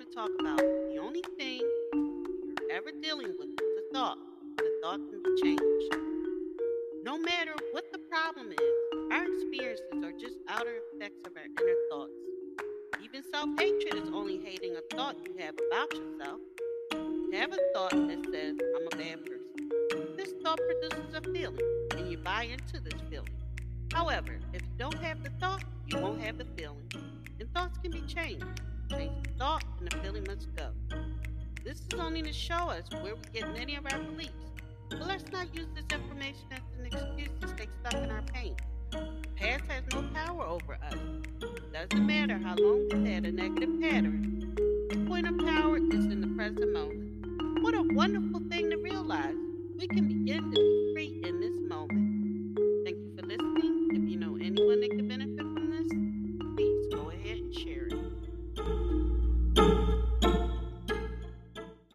to talk about the only thing you're ever dealing with is the thought. The thought can be changed. No matter what the problem is, our experiences are just outer effects of our inner thoughts. Even self hatred is only hating a thought you have about yourself. You have a thought that says, I'm a bad person. This thought produces a feeling, and you buy into this feeling. However, if you don't have the thought, you won't have the feeling, and thoughts can be changed. The thought, and the feeling must go. This is only to show us where we get many of our beliefs. But let's not use this information as an excuse to stay stuck in our pain. The past has no power over us. Doesn't matter how long we've had a negative pattern. The point of power is in the present moment. What a wonderful